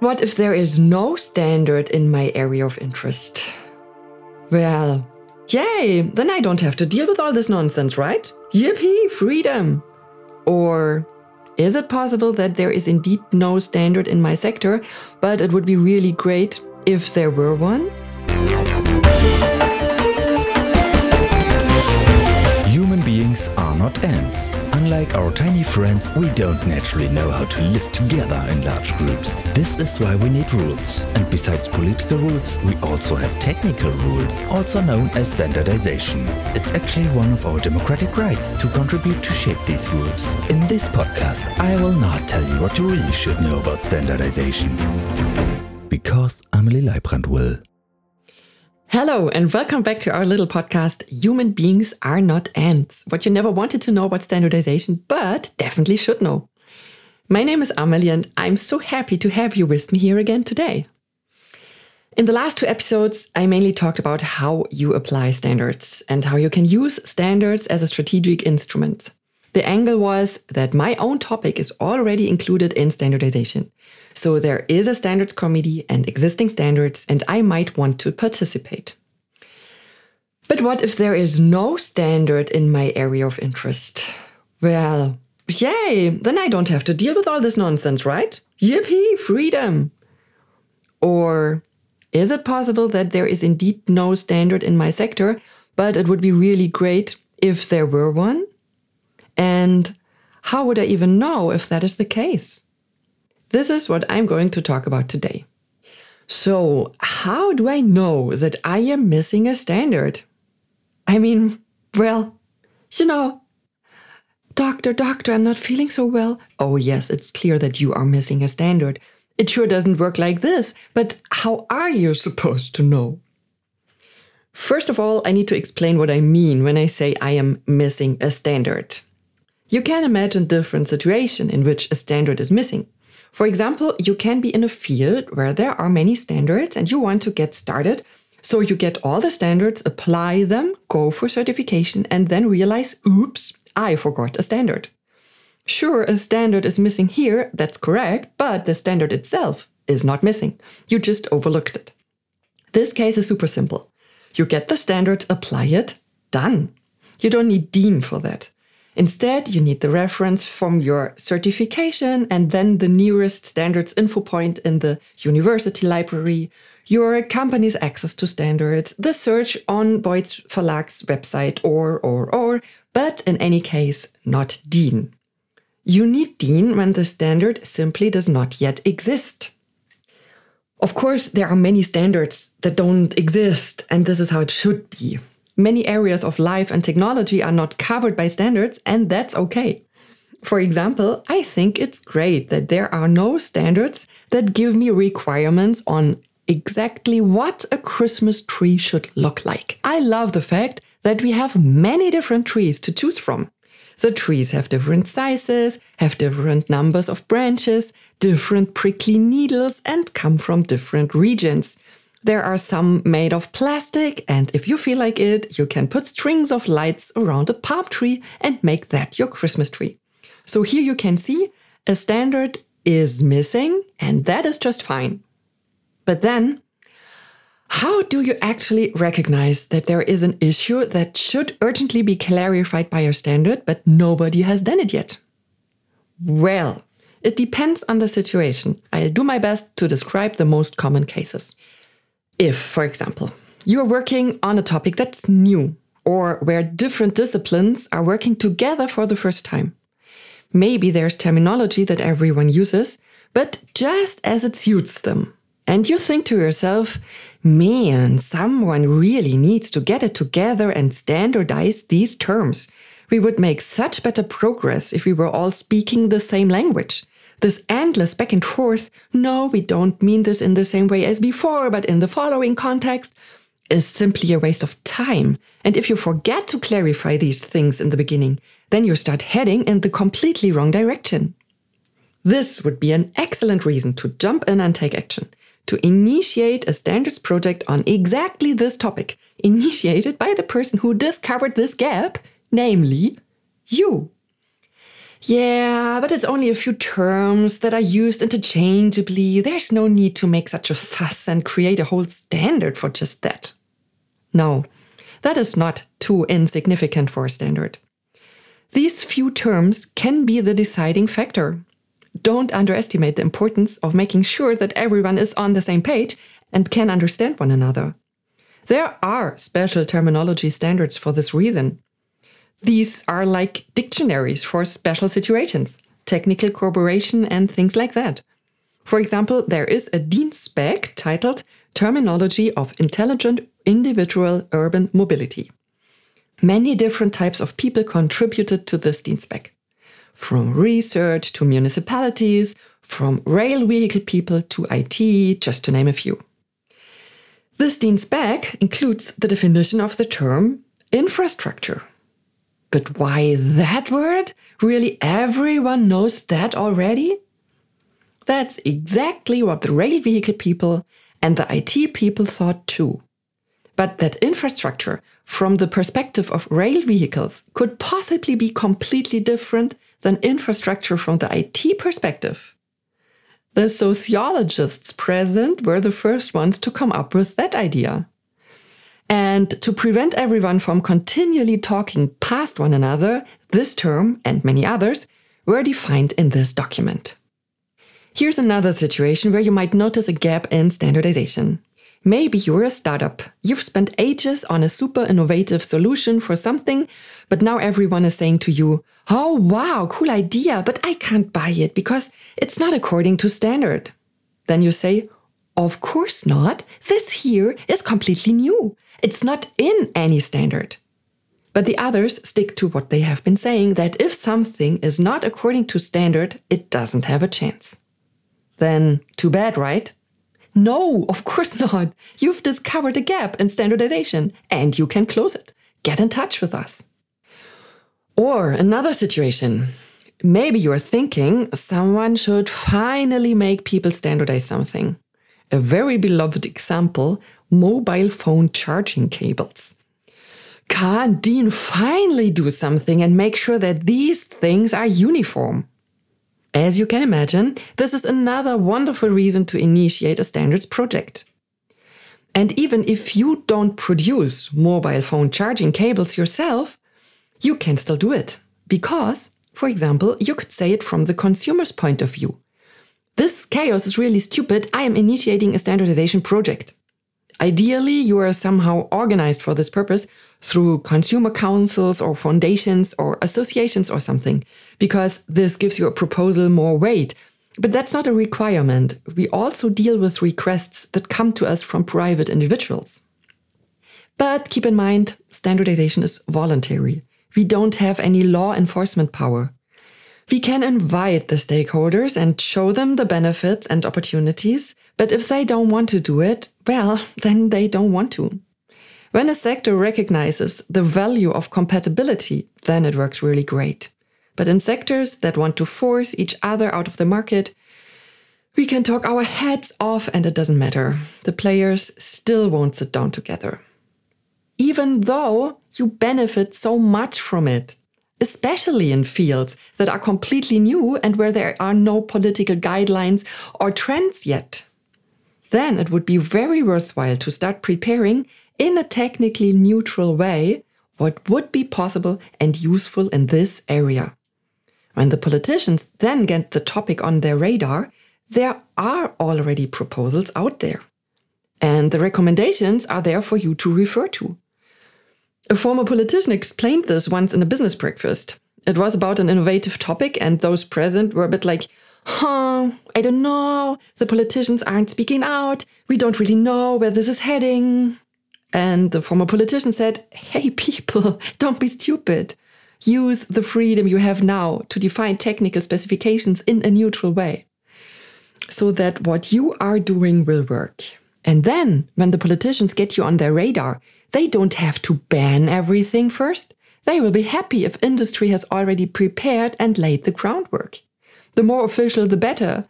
What if there is no standard in my area of interest? Well, yay, then I don't have to deal with all this nonsense, right? Yippee, freedom! Or is it possible that there is indeed no standard in my sector, but it would be really great if there were one? Human beings are not ants. Unlike our tiny friends, we don't naturally know how to live together in large groups. This is why we need rules. And besides political rules, we also have technical rules, also known as standardization. It's actually one of our democratic rights to contribute to shape these rules. In this podcast, I will not tell you what you really should know about standardization. Because Amelie Leibrand will. Hello, and welcome back to our little podcast, Human Beings Are Not Ants. What you never wanted to know about standardization, but definitely should know. My name is Amelie, and I'm so happy to have you with me here again today. In the last two episodes, I mainly talked about how you apply standards and how you can use standards as a strategic instrument. The angle was that my own topic is already included in standardization. So there is a standards committee and existing standards, and I might want to participate. But what if there is no standard in my area of interest? Well, yay, then I don't have to deal with all this nonsense, right? Yippee, freedom! Or is it possible that there is indeed no standard in my sector, but it would be really great if there were one? And how would I even know if that is the case? This is what I'm going to talk about today. So, how do I know that I am missing a standard? I mean, well, you know, doctor, doctor, I'm not feeling so well. Oh, yes, it's clear that you are missing a standard. It sure doesn't work like this, but how are you supposed to know? First of all, I need to explain what I mean when I say I am missing a standard. You can imagine different situations in which a standard is missing. For example, you can be in a field where there are many standards and you want to get started. So you get all the standards, apply them, go for certification, and then realize, oops, I forgot a standard. Sure, a standard is missing here, that's correct, but the standard itself is not missing. You just overlooked it. This case is super simple. You get the standard, apply it, done. You don't need DIN for that. Instead, you need the reference from your certification and then the nearest standards info point in the university library, your company's access to standards, the search on Beuth Verlag's website, or, or, or, but in any case, not DIN. You need DIN when the standard simply does not yet exist. Of course, there are many standards that don't exist, and this is how it should be. Many areas of life and technology are not covered by standards, and that's okay. For example, I think it's great that there are no standards that give me requirements on exactly what a Christmas tree should look like. I love the fact that we have many different trees to choose from. The trees have different sizes, have different numbers of branches, different prickly needles, and come from different regions. There are some made of plastic, and if you feel like it, you can put strings of lights around a palm tree and make that your Christmas tree. So here you can see a standard is missing, and that is just fine. But then, how do you actually recognize that there is an issue that should urgently be clarified by your standard, but nobody has done it yet? Well, it depends on the situation. I'll do my best to describe the most common cases. If, for example, you are working on a topic that's new or where different disciplines are working together for the first time. Maybe there's terminology that everyone uses, but just as it suits them. And you think to yourself, man, someone really needs to get it together and standardize these terms. We would make such better progress if we were all speaking the same language. This endless back and forth, no, we don't mean this in the same way as before, but in the following context, is simply a waste of time. And if you forget to clarify these things in the beginning, then you start heading in the completely wrong direction. This would be an excellent reason to jump in and take action, to initiate a standards project on exactly this topic, initiated by the person who discovered this gap, namely you. Yeah, but it's only a few terms that are used interchangeably. There's no need to make such a fuss and create a whole standard for just that. No, that is not too insignificant for a standard. These few terms can be the deciding factor. Don't underestimate the importance of making sure that everyone is on the same page and can understand one another. There are special terminology standards for this reason. These are like dictionaries for special situations, technical cooperation, and things like that. For example, there is a DIN spec titled Terminology of Intelligent Individual Urban Mobility. Many different types of people contributed to this DIN spec. From research to municipalities, from rail vehicle people to IT, just to name a few. This DIN spec includes the definition of the term infrastructure, but why that word? Really, everyone knows that already? That's exactly what the rail vehicle people and the IT people thought too. But that infrastructure, from the perspective of rail vehicles, could possibly be completely different than infrastructure from the IT perspective. The sociologists present were the first ones to come up with that idea. And to prevent everyone from continually talking past one another, this term and many others were defined in this document. Here's another situation where you might notice a gap in standardization. Maybe you're a startup. You've spent ages on a super innovative solution for something, but now everyone is saying to you, Oh, wow, cool idea, but I can't buy it because it's not according to standard. Then you say, Of course not. This here is completely new. It's not in any standard. But the others stick to what they have been saying that if something is not according to standard, it doesn't have a chance. Then, too bad, right? No, of course not. You've discovered a gap in standardization and you can close it. Get in touch with us. Or another situation. Maybe you're thinking someone should finally make people standardize something. A very beloved example mobile phone charging cables. Can't DIN finally do something and make sure that these things are uniform? As you can imagine, this is another wonderful reason to initiate a standards project. And even if you don't produce mobile phone charging cables yourself, you can still do it. Because, for example, you could say it from the consumer's point of view. This chaos is really stupid. I am initiating a standardization project. Ideally, you are somehow organized for this purpose through consumer councils or foundations or associations or something, because this gives your proposal more weight. But that's not a requirement. We also deal with requests that come to us from private individuals. But keep in mind, standardization is voluntary. We don't have any law enforcement power. We can invite the stakeholders and show them the benefits and opportunities, but if they don't want to do it, well, then they don't want to. When a sector recognizes the value of compatibility, then it works really great. But in sectors that want to force each other out of the market, we can talk our heads off and it doesn't matter. The players still won't sit down together. Even though you benefit so much from it, especially in fields that are completely new and where there are no political guidelines or trends yet then it would be very worthwhile to start preparing in a technically neutral way what would be possible and useful in this area. When the politicians then get the topic on their radar, there are already proposals out there. And the recommendations are there for you to refer to. A former politician explained this once in a business breakfast. It was about an innovative topic, and those present were a bit like, huh, I don't know. The politicians aren't speaking out. We don't really know where this is heading. And the former politician said, Hey, people, don't be stupid. Use the freedom you have now to define technical specifications in a neutral way so that what you are doing will work. And then, when the politicians get you on their radar, they don't have to ban everything first. They will be happy if industry has already prepared and laid the groundwork the more official, the better.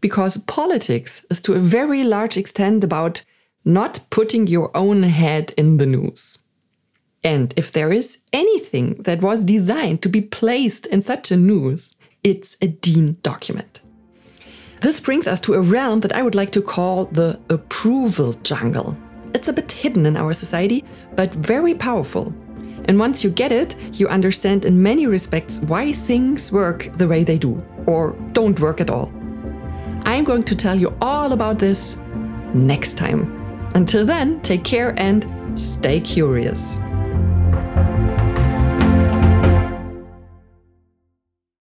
Because politics is to a very large extent about not putting your own head in the news. And if there is anything that was designed to be placed in such a news, It's a DIN document. This brings us to a realm that I would like to call the approval jungle. It's a bit hidden in our society, but very powerful. And once you get it, you understand in many respects why things work the way they do, or don't work at all. I'm going to tell you all about this next time. Until then, take care and stay curious.